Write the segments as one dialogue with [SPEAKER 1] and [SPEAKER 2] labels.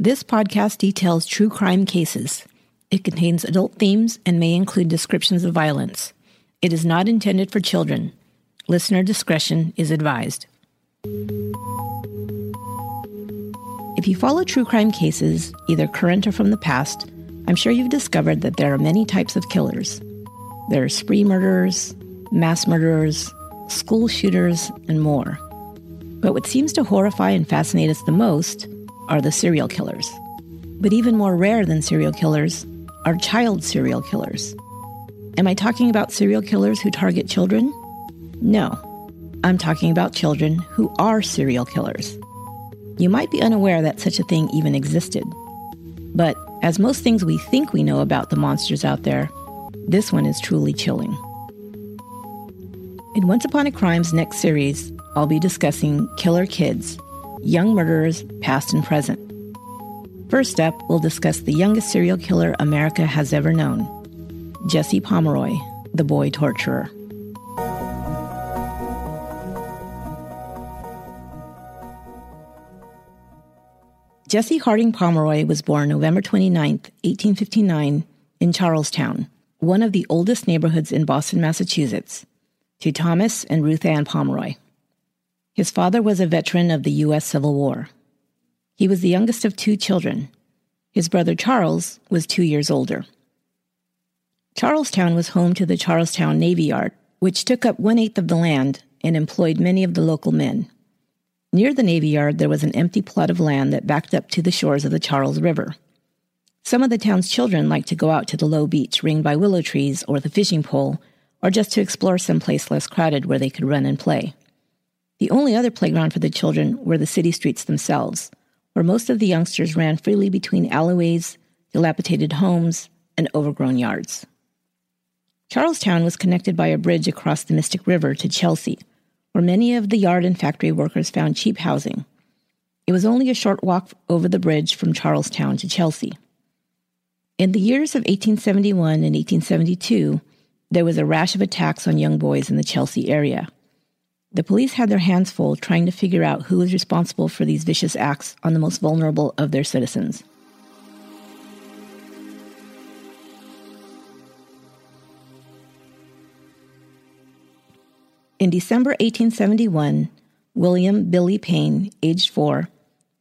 [SPEAKER 1] This podcast details true crime cases. It contains adult themes and may include descriptions of violence. It is not intended for children. Listener discretion is advised. If you follow true crime cases, either current or from the past, I'm sure you've discovered that there are many types of killers. There are spree murderers, mass murderers, school shooters, and more. But what seems to horrify and fascinate us the most are the serial killers. But even more rare than serial killers are child serial killers. Am I talking about serial killers who target children? No. I'm talking about children who are serial killers. You might be unaware that such a thing even existed. But as most things we think we know about the monsters out there, this one is truly chilling. In Once Upon a Crime's next series, I'll be discussing killer kids, young murderers past and present. First up, we'll discuss the youngest serial killer America has ever known Jesse Pomeroy, the boy torturer. Jesse Harding Pomeroy was born November 29, 1859, in Charlestown, one of the oldest neighborhoods in Boston, Massachusetts, to Thomas and Ruth Ann Pomeroy. His father was a veteran of the U.S. Civil War. He was the youngest of two children. His brother Charles was two years older. Charlestown was home to the Charlestown Navy Yard, which took up one eighth of the land and employed many of the local men. Near the Navy Yard, there was an empty plot of land that backed up to the shores of the Charles River. Some of the town's children liked to go out to the low beach ringed by willow trees or the fishing pole, or just to explore some place less crowded where they could run and play. The only other playground for the children were the city streets themselves, where most of the youngsters ran freely between alleyways, dilapidated homes, and overgrown yards. Charlestown was connected by a bridge across the Mystic River to Chelsea, where many of the yard and factory workers found cheap housing. It was only a short walk over the bridge from Charlestown to Chelsea. In the years of 1871 and 1872, there was a rash of attacks on young boys in the Chelsea area. The police had their hands full trying to figure out who was responsible for these vicious acts on the most vulnerable of their citizens. In December 1871, William Billy Payne, aged four,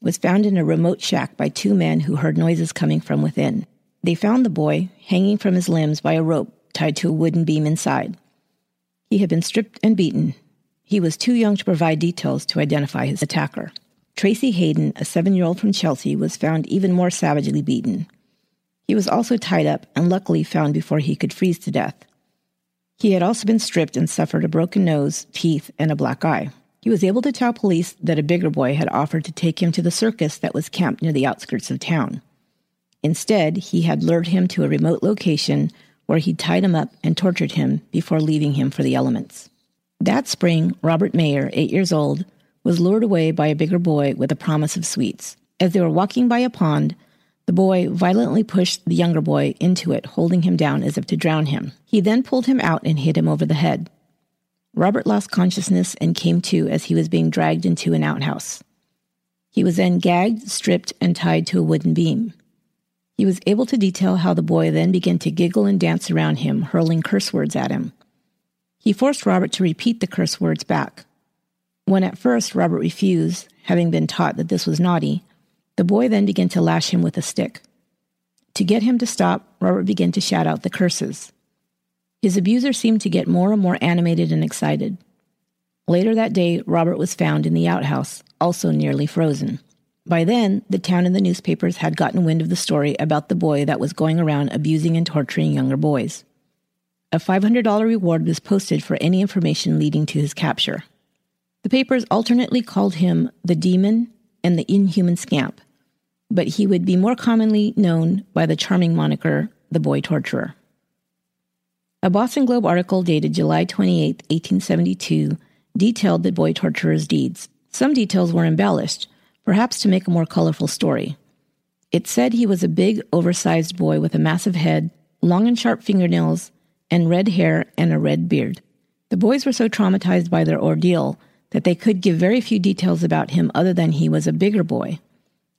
[SPEAKER 1] was found in a remote shack by two men who heard noises coming from within. They found the boy hanging from his limbs by a rope tied to a wooden beam inside. He had been stripped and beaten. He was too young to provide details to identify his attacker. Tracy Hayden, a seven year old from Chelsea, was found even more savagely beaten. He was also tied up and luckily found before he could freeze to death. He had also been stripped and suffered a broken nose, teeth, and a black eye. He was able to tell police that a bigger boy had offered to take him to the circus that was camped near the outskirts of town. Instead, he had lured him to a remote location where he tied him up and tortured him before leaving him for the elements. That spring, Robert Mayer, eight years old, was lured away by a bigger boy with a promise of sweets. As they were walking by a pond, the boy violently pushed the younger boy into it, holding him down as if to drown him. He then pulled him out and hit him over the head. Robert lost consciousness and came to as he was being dragged into an outhouse. He was then gagged, stripped, and tied to a wooden beam. He was able to detail how the boy then began to giggle and dance around him, hurling curse words at him. He forced Robert to repeat the curse words back. When at first Robert refused, having been taught that this was naughty, the boy then began to lash him with a stick. To get him to stop, Robert began to shout out the curses. His abuser seemed to get more and more animated and excited. Later that day, Robert was found in the outhouse, also nearly frozen. By then, the town and the newspapers had gotten wind of the story about the boy that was going around abusing and torturing younger boys. A $500 reward was posted for any information leading to his capture. The papers alternately called him the demon and the inhuman scamp, but he would be more commonly known by the charming moniker the boy torturer. A Boston Globe article dated July 28, 1872, detailed the boy torturer's deeds. Some details were embellished, perhaps to make a more colorful story. It said he was a big, oversized boy with a massive head, long and sharp fingernails, and red hair and a red beard. The boys were so traumatized by their ordeal that they could give very few details about him other than he was a bigger boy.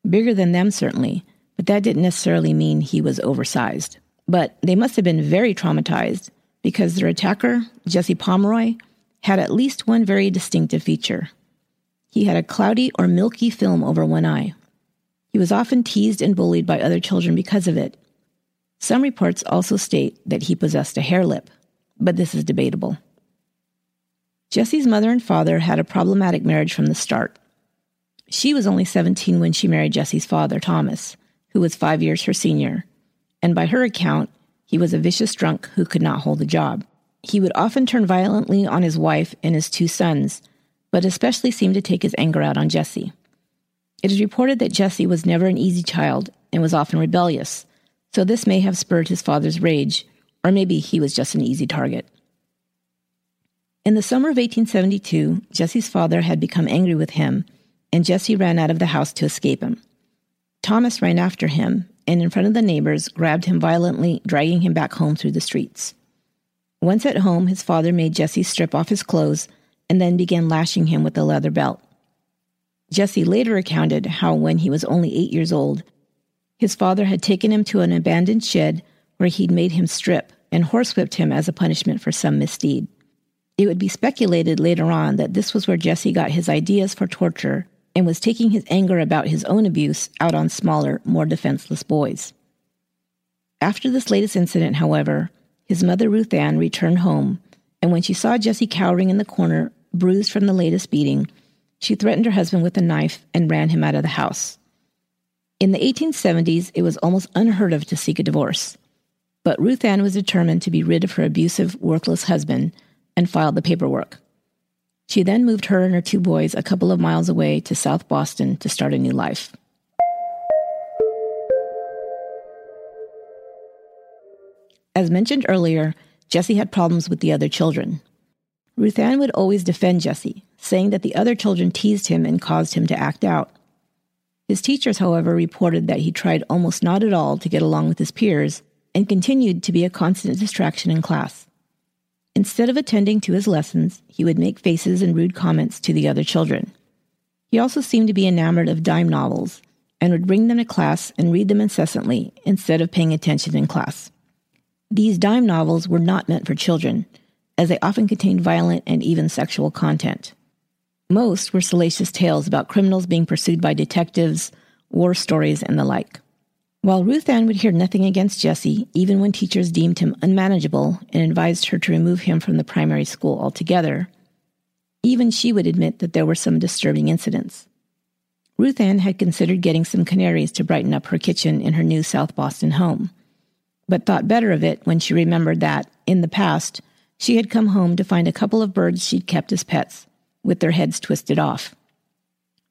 [SPEAKER 1] Bigger than them, certainly, but that didn't necessarily mean he was oversized. But they must have been very traumatized because their attacker, Jesse Pomeroy, had at least one very distinctive feature. He had a cloudy or milky film over one eye. He was often teased and bullied by other children because of it. Some reports also state that he possessed a hare lip, but this is debatable. Jesse's mother and father had a problematic marriage from the start. She was only 17 when she married Jesse's father, Thomas, who was five years her senior, and by her account, he was a vicious drunk who could not hold a job. He would often turn violently on his wife and his two sons, but especially seemed to take his anger out on Jesse. It is reported that Jesse was never an easy child and was often rebellious, so this may have spurred his father's rage, or maybe he was just an easy target. In the summer of 1872, Jesse's father had become angry with him, and Jesse ran out of the house to escape him. Thomas ran after him and, in front of the neighbors, grabbed him violently, dragging him back home through the streets. Once at home, his father made Jesse strip off his clothes and then began lashing him with a leather belt. Jesse later recounted how, when he was only eight years old, his father had taken him to an abandoned shed where he'd made him strip and horsewhipped him as a punishment for some misdeed. It would be speculated later on that this was where Jesse got his ideas for torture and was taking his anger about his own abuse out on smaller, more defenseless boys. After this latest incident, however, his mother Ruth Ann returned home, and when she saw Jesse cowering in the corner, bruised from the latest beating, she threatened her husband with a knife and ran him out of the house. In the 1870s, it was almost unheard of to seek a divorce, but Ruth Ann was determined to be rid of her abusive, worthless husband and filed the paperwork. She then moved her and her two boys a couple of miles away to South Boston to start a new life. As mentioned earlier, Jesse had problems with the other children. Ruth Ann would always defend Jesse, saying that the other children teased him and caused him to act out. His teachers, however, reported that he tried almost not at all to get along with his peers and continued to be a constant distraction in class. Instead of attending to his lessons, he would make faces and rude comments to the other children. He also seemed to be enamored of dime novels and would bring them to class and read them incessantly instead of paying attention in class. These dime novels were not meant for children, as they often contained violent and even sexual content. Most were salacious tales about criminals being pursued by detectives, war stories, and the like. While Ruth Ann would hear nothing against Jesse, even when teachers deemed him unmanageable and advised her to remove him from the primary school altogether, even she would admit that there were some disturbing incidents. Ruth Ann had considered getting some canaries to brighten up her kitchen in her new South Boston home, but thought better of it when she remembered that, in the past, she had come home to find a couple of birds she'd kept as pets, with their heads twisted off.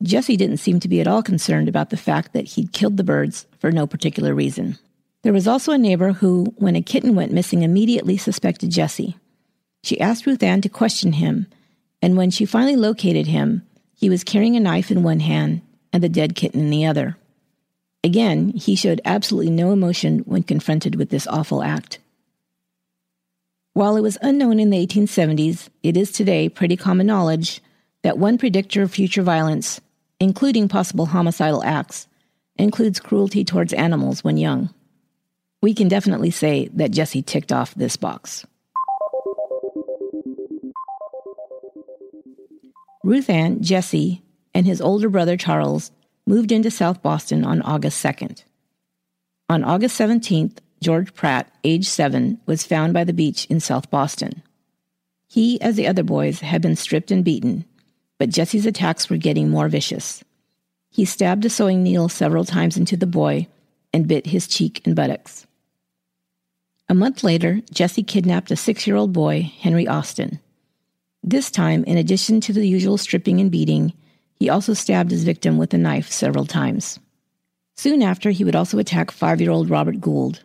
[SPEAKER 1] Jesse didn't seem to be at all concerned about the fact that he'd killed the birds for no particular reason. There was also a neighbor who, when a kitten went missing, immediately suspected Jesse. She asked Ruth Ann to question him, and when she finally located him, he was carrying a knife in one hand and the dead kitten in the other. Again, he showed absolutely no emotion when confronted with this awful act. While it was unknown in the 1870s, it is today pretty common knowledge that one predictor of future violence including possible homicidal acts, includes cruelty towards animals when young. We can definitely say that Jesse ticked off this box. Ruth Ann, Jesse, and his older brother Charles moved into South Boston on August 2nd. On August 17th, George Pratt, age seven, was found by the beach in South Boston. He, as the other boys, had been stripped and beaten, but Jesse's attacks were getting more vicious. He stabbed a sewing needle several times into the boy and bit his cheek and buttocks. A month later, Jesse kidnapped a six year old boy, Henry Austin. This time, in addition to the usual stripping and beating, he also stabbed his victim with a knife several times. Soon after, he would also attack five year old Robert Gould.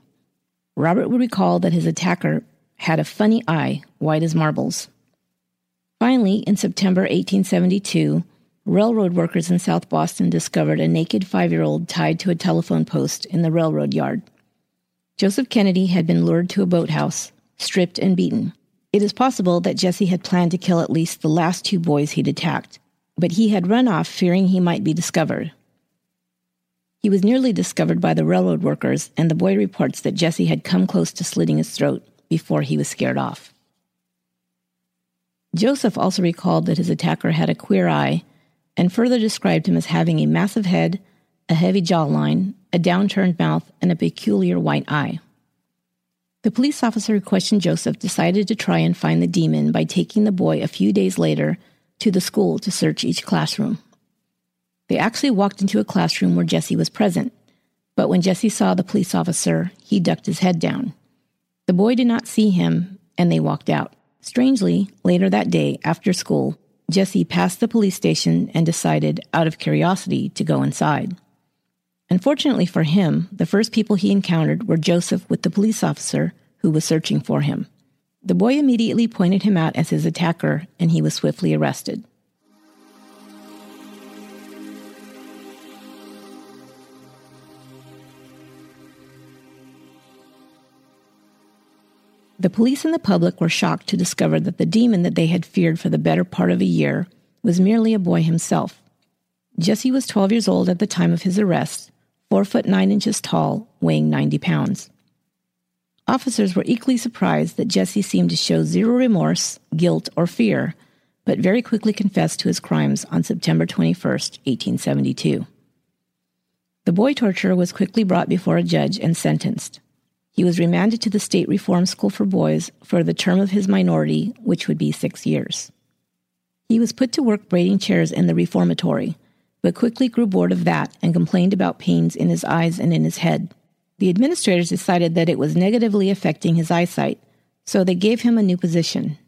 [SPEAKER 1] Robert would recall that his attacker had a funny eye, white as marbles. Finally, in September 1872, railroad workers in South Boston discovered a naked five year old tied to a telephone post in the railroad yard. Joseph Kennedy had been lured to a boathouse, stripped and beaten. It is possible that Jesse had planned to kill at least the last two boys he'd attacked, but he had run off fearing he might be discovered. He was nearly discovered by the railroad workers, and the boy reports that Jesse had come close to slitting his throat before he was scared off. Joseph also recalled that his attacker had a queer eye and further described him as having a massive head, a heavy jawline, a downturned mouth, and a peculiar white eye. The police officer who questioned Joseph decided to try and find the demon by taking the boy a few days later to the school to search each classroom. They actually walked into a classroom where Jesse was present, but when Jesse saw the police officer, he ducked his head down. The boy did not see him, and they walked out. Strangely, later that day, after school, Jesse passed the police station and decided, out of curiosity, to go inside. Unfortunately for him, the first people he encountered were Joseph with the police officer who was searching for him. The boy immediately pointed him out as his attacker, and he was swiftly arrested. The police and the public were shocked to discover that the demon that they had feared for the better part of a year was merely a boy himself. Jesse was 12 years old at the time of his arrest, 4 foot 9 inches tall, weighing 90 pounds. Officers were equally surprised that Jesse seemed to show zero remorse, guilt, or fear, but very quickly confessed to his crimes on September 21, 1872. The boy torturer was quickly brought before a judge and sentenced. He was remanded to the State Reform School for Boys for the term of his minority, which would be six years. He was put to work braiding chairs in the reformatory, but quickly grew bored of that and complained about pains in his eyes and in his head. The administrators decided that it was negatively affecting his eyesight, so they gave him a new position.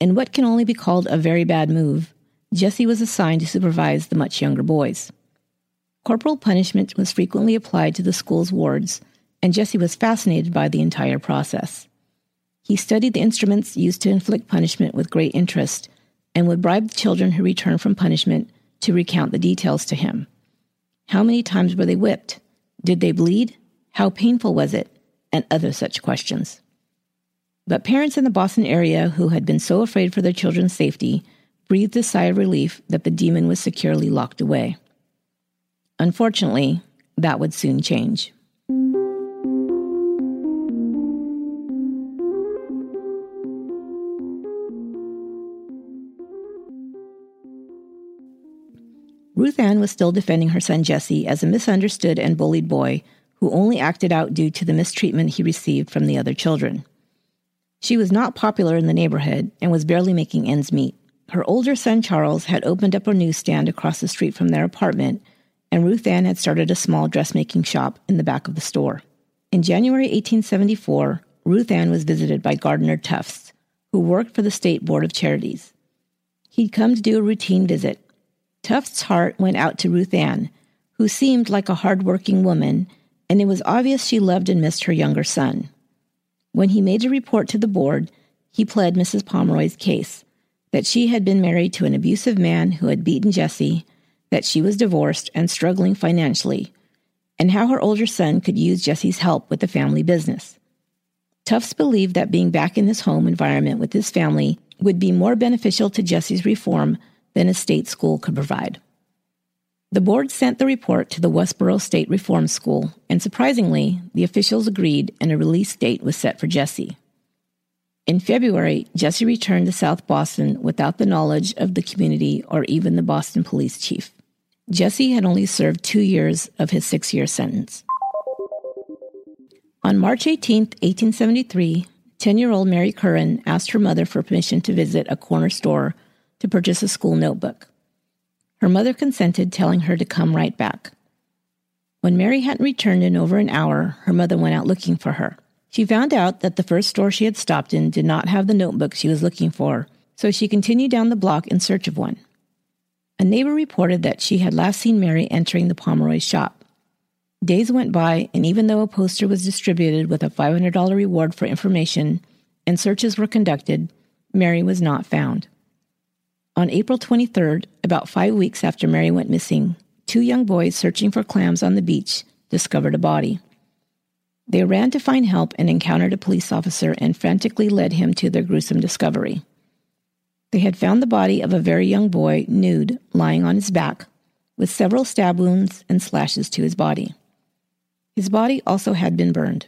[SPEAKER 1] In what can only be called a very bad move, Jesse was assigned to supervise the much younger boys. Corporal punishment was frequently applied to the school's wards and Jesse was fascinated by the entire process. He studied the instruments used to inflict punishment with great interest and would bribe the children who returned from punishment to recount the details to him. How many times were they whipped? Did they bleed? How painful was it? And other such questions. But parents in the Boston area who had been so afraid for their children's safety breathed a sigh of relief that the demon was securely locked away. Unfortunately, that would soon change. Ruth Ann was still defending her son Jesse as a misunderstood and bullied boy who only acted out due to the mistreatment he received from the other children. She was not popular in the neighborhood and was barely making ends meet. Her older son Charles had opened up a newsstand across the street from their apartment, and Ruth Ann had started a small dressmaking shop in the back of the store. In January 1874, Ruth Ann was visited by Gardner Tufts, who worked for the State Board of Charities. He'd come to do a routine visit Tufts' heart went out to Ruth Ann, who seemed like a hard-working woman, and it was obvious she loved and missed her younger son. When he made a report to the board, he pled Mrs. Pomeroy's case that she had been married to an abusive man who had beaten Jesse, that she was divorced and struggling financially, and how her older son could use Jesse's help with the family business. Tufts believed that being back in his home environment with his family would be more beneficial to Jesse's reform than a state school could provide. The board sent the report to the Westboro State Reform School, and surprisingly, the officials agreed and a release date was set for Jesse. In February, Jesse returned to South Boston without the knowledge of the community or even the Boston police chief. Jesse had only served two years of his six year sentence. On March 18, 1873, 10 year old Mary Curran asked her mother for permission to visit a corner store to purchase a school notebook. Her mother consented, telling her to come right back. When Mary hadn't returned in over an hour, her mother went out looking for her. She found out that the first store she had stopped in did not have the notebook she was looking for, so she continued down the block in search of one. A neighbor reported that she had last seen Mary entering the Pomeroy shop. Days went by, and even though a poster was distributed with a $500 reward for information and searches were conducted, Mary was not found. On April 23rd, about five weeks after Mary went missing, two young boys searching for clams on the beach discovered a body. They ran to find help and encountered a police officer and frantically led him to their gruesome discovery. They had found the body of a very young boy, nude, lying on his back, with several stab wounds and slashes to his body. His body also had been burned.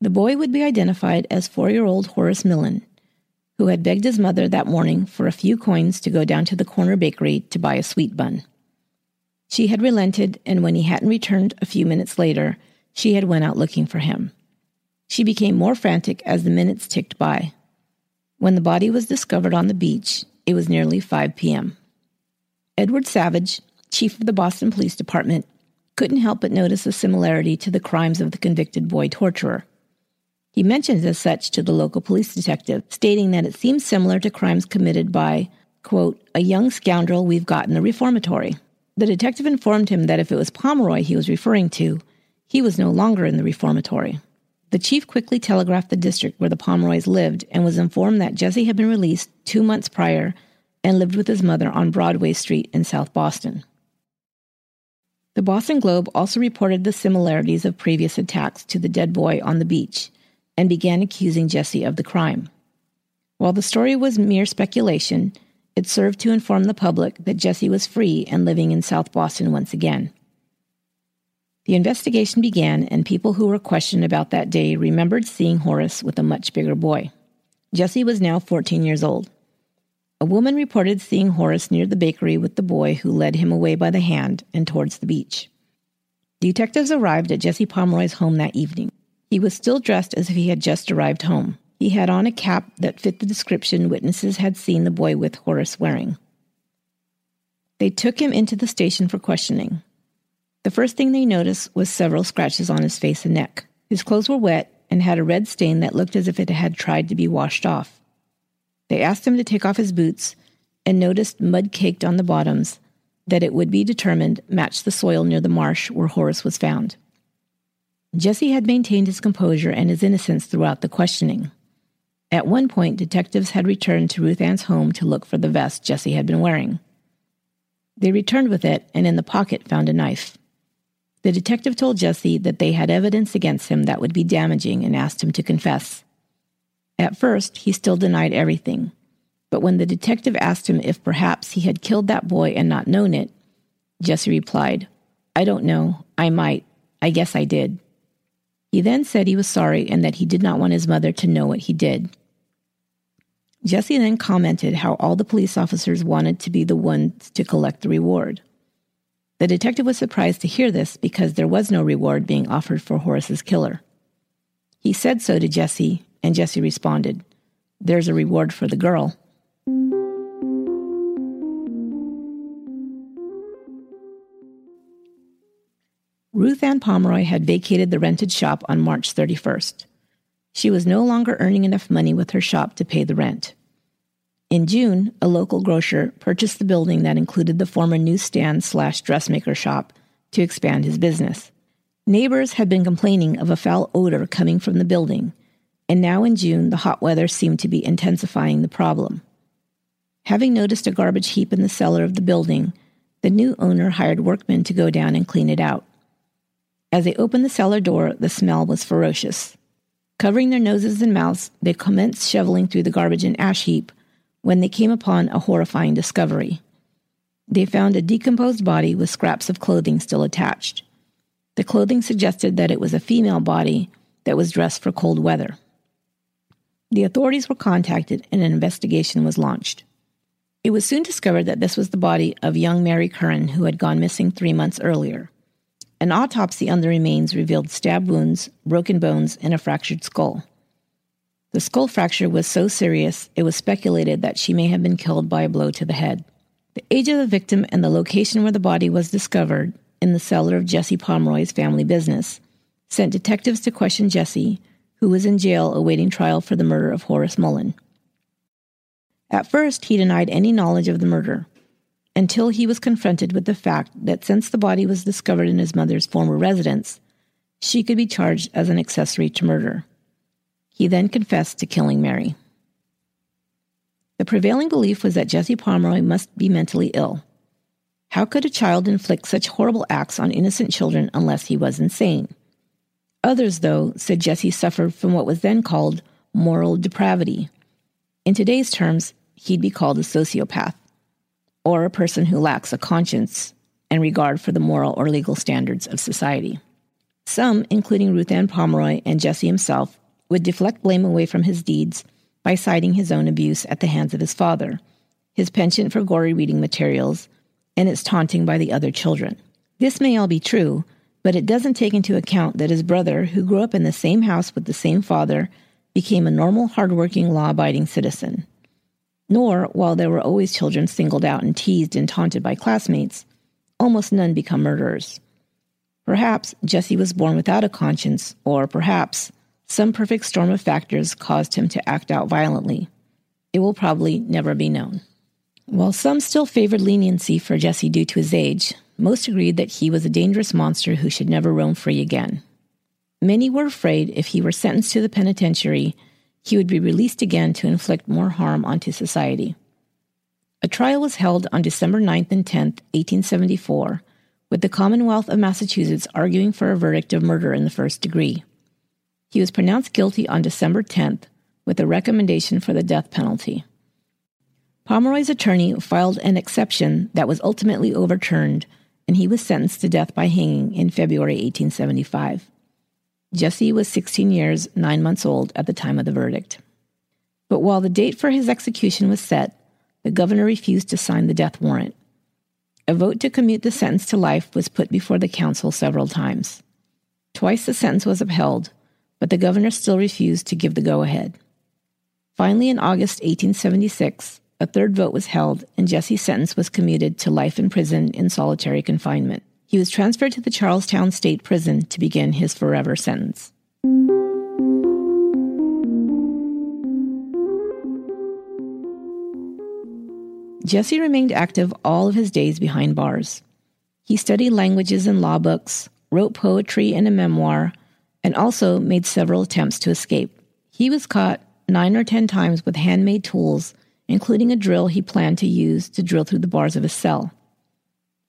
[SPEAKER 1] The boy would be identified as four year old Horace Millen, who had begged his mother that morning for a few coins to go down to the corner bakery to buy a sweet bun. She had relented, and when he hadn't returned a few minutes later, she had went out looking for him. She became more frantic as the minutes ticked by. When the body was discovered on the beach, it was nearly 5 p.m. Edward Savage, chief of the Boston Police Department, couldn't help but notice a similarity to the crimes of the convicted boy torturer. He mentions as such to the local police detective, stating that it seems similar to crimes committed by, quote, a young scoundrel we've got in the reformatory. The detective informed him that if it was Pomeroy he was referring to, he was no longer in the reformatory. The chief quickly telegraphed the district where the Pomeroys lived and was informed that Jesse had been released two months prior and lived with his mother on Broadway Street in South Boston. The Boston Globe also reported the similarities of previous attacks to the dead boy on the beach and began accusing Jesse of the crime. While the story was mere speculation, it served to inform the public that Jesse was free and living in South Boston once again. The investigation began, and people who were questioned about that day remembered seeing Horace with a much bigger boy. Jesse was now 14 years old. A woman reported seeing Horace near the bakery with the boy who led him away by the hand and towards the beach. Detectives arrived at Jesse Pomeroy's home that evening. He was still dressed as if he had just arrived home. He had on a cap that fit the description witnesses had seen the boy with Horace wearing. They took him into the station for questioning. The first thing they noticed was several scratches on his face and neck. His clothes were wet and had a red stain that looked as if it had tried to be washed off. They asked him to take off his boots and noticed mud caked on the bottoms that it would be determined matched the soil near the marsh where Horace was found. Jesse had maintained his composure and his innocence throughout the questioning. At one point, detectives had returned to Ruth Ann's home to look for the vest Jesse had been wearing. They returned with it and in the pocket found a knife. The detective told Jesse that they had evidence against him that would be damaging and asked him to confess. At first, he still denied everything, but when the detective asked him if perhaps he had killed that boy and not known it, Jesse replied, I don't know. I might. I guess I did. He then said he was sorry and that he did not want his mother to know what he did. Jesse then commented how all the police officers wanted to be the ones to collect the reward. The detective was surprised to hear this because there was no reward being offered for Horace's killer. He said so to Jesse, and Jesse responded, There's a reward for the girl. Ruth Ann Pomeroy had vacated the rented shop on March 31st. She was no longer earning enough money with her shop to pay the rent. In June, a local grocer purchased the building that included the former newsstand slash dressmaker shop to expand his business. Neighbors had been complaining of a foul odor coming from the building, and now in June, the hot weather seemed to be intensifying the problem. Having noticed a garbage heap in the cellar of the building, the new owner hired workmen to go down and clean it out. As they opened the cellar door, the smell was ferocious. Covering their noses and mouths, they commenced shoveling through the garbage and ash heap when they came upon a horrifying discovery. They found a decomposed body with scraps of clothing still attached. The clothing suggested that it was a female body that was dressed for cold weather. The authorities were contacted and an investigation was launched. It was soon discovered that this was the body of young Mary Curran, who had gone missing three months earlier. An autopsy on the remains revealed stab wounds, broken bones, and a fractured skull. The skull fracture was so serious, it was speculated that she may have been killed by a blow to the head. The age of the victim and the location where the body was discovered, in the cellar of Jesse Pomeroy's family business, sent detectives to question Jesse, who was in jail awaiting trial for the murder of Horace Millen. At first, he denied any knowledge of the murder, until he was confronted with the fact that since the body was discovered in his mother's former residence, she could be charged as an accessory to murder. He then confessed to killing Mary. The prevailing belief was that Jesse Pomeroy must be mentally ill. How could a child inflict such horrible acts on innocent children unless he was insane? Others, though, said Jesse suffered from what was then called moral depravity. In today's terms, he'd be called a sociopath. Or a person who lacks a conscience and regard for the moral or legal standards of society. Some, including Ruth Ann Pomeroy and Jesse himself, would deflect blame away from his deeds by citing his own abuse at the hands of his father, his penchant for gory reading materials, and its taunting by the other children. This may all be true, but it doesn't take into account that his brother, who grew up in the same house with the same father, became a normal, hardworking, law abiding citizen. Nor, while there were always children singled out and teased and taunted by classmates, almost none become murderers. Perhaps Jesse was born without a conscience, or perhaps some perfect storm of factors caused him to act out violently. It will probably never be known. While some still favored leniency for Jesse due to his age, most agreed that he was a dangerous monster who should never roam free again. Many were afraid if he were sentenced to the penitentiary, he would be released again to inflict more harm onto society. A trial was held on December 9th and 10th, 1874, with the Commonwealth of Massachusetts arguing for a verdict of murder in the first degree. He was pronounced guilty on December 10th with a recommendation for the death penalty. Pomeroy's attorney filed an exception that was ultimately overturned, and he was sentenced to death by hanging in February 1875. Jesse was 16 years, 9 months old at the time of the verdict. But while the date for his execution was set, the governor refused to sign the death warrant. A vote to commute the sentence to life was put before the council several times. Twice the sentence was upheld, but the governor still refused to give the go ahead. Finally, in August 1876, a third vote was held, and Jesse's sentence was commuted to life in prison in solitary confinement. He was transferred to the Charlestown State Prison to begin his forever sentence. Jesse remained active all of his days behind bars. He studied languages and law books, wrote poetry and a memoir, and also made several attempts to escape. He was caught nine or ten times with handmade tools including a drill he planned to use to drill through the bars of his cell.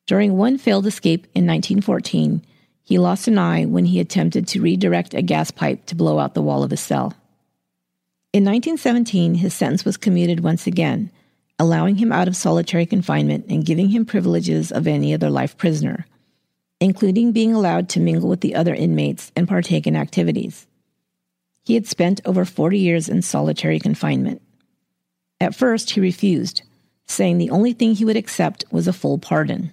[SPEAKER 1] During one failed escape in 1914, he lost an eye when he attempted to redirect a gas pipe to blow out the wall of his cell. In 1917, his sentence was commuted once again, allowing him out of solitary confinement and giving him privileges of any other life prisoner, including being allowed to mingle with the other inmates and partake in activities. He had spent over 40 years in solitary confinement. At first, he refused, saying the only thing he would accept was a full pardon.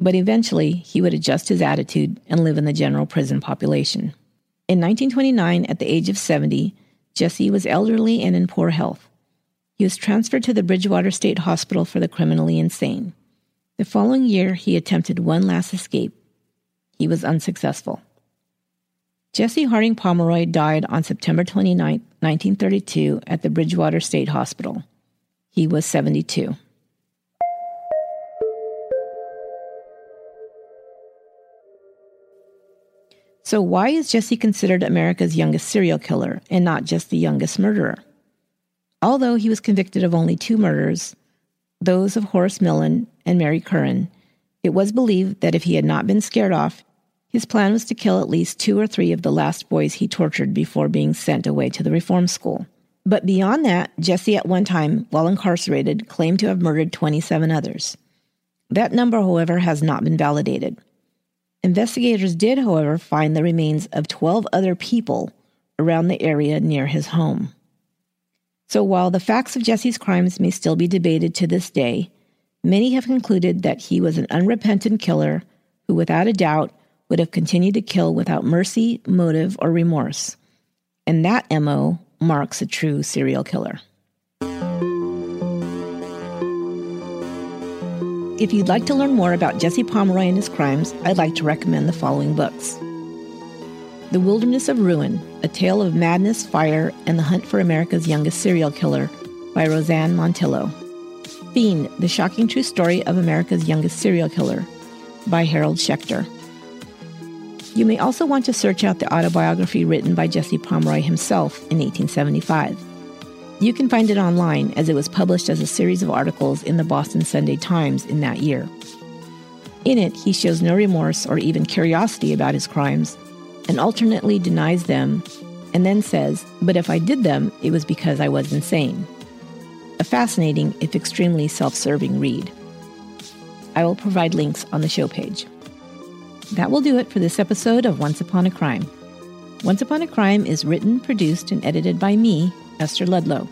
[SPEAKER 1] But eventually, he would adjust his attitude and live in the general prison population. In 1929, at the age of 70, Jesse was elderly and in poor health. He was transferred to the Bridgewater State Hospital for the criminally insane. The following year, he attempted one last escape. He was unsuccessful. Jesse Harding Pomeroy died on September 29, 1932, at the Bridgewater State Hospital. He was 72. So, why is Jesse considered America's youngest serial killer and not just the youngest murderer? Although he was convicted of only two murders, those of Horace Millen and Mary Curran, it was believed that if he had not been scared off, his plan was to kill at least two or three of the last boys he tortured before being sent away to the reform school. But beyond that, Jesse at one time, while incarcerated, claimed to have murdered 27 others. That number, however, has not been validated. Investigators did, however, find the remains of 12 other people around the area near his home. So while the facts of Jesse's crimes may still be debated to this day, many have concluded that he was an unrepentant killer who, without a doubt, would have continued to kill without mercy, motive, or remorse. And that MO marks a true serial killer. If you'd like to learn more about Jesse Pomeroy and his crimes, I'd like to recommend the following books The Wilderness of Ruin A Tale of Madness, Fire, and the Hunt for America's Youngest Serial Killer by Roseanne Montillo. Fiend The Shocking True Story of America's Youngest Serial Killer by Harold Schechter. You may also want to search out the autobiography written by Jesse Pomeroy himself in 1875. You can find it online as it was published as a series of articles in the Boston Sunday Times in that year. In it, he shows no remorse or even curiosity about his crimes and alternately denies them and then says, But if I did them, it was because I was insane. A fascinating, if extremely self serving read. I will provide links on the show page. That will do it for this episode of Once Upon a Crime. Once Upon a Crime is written, produced, and edited by me, Esther Ludlow.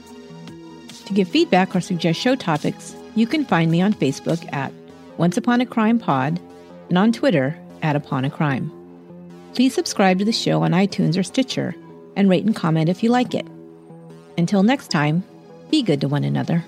[SPEAKER 1] To give feedback or suggest show topics, you can find me on Facebook at Once Upon a Crime Pod and on Twitter at Upon a Crime. Please subscribe to the show on iTunes or Stitcher and rate and comment if you like it. Until next time, be good to one another.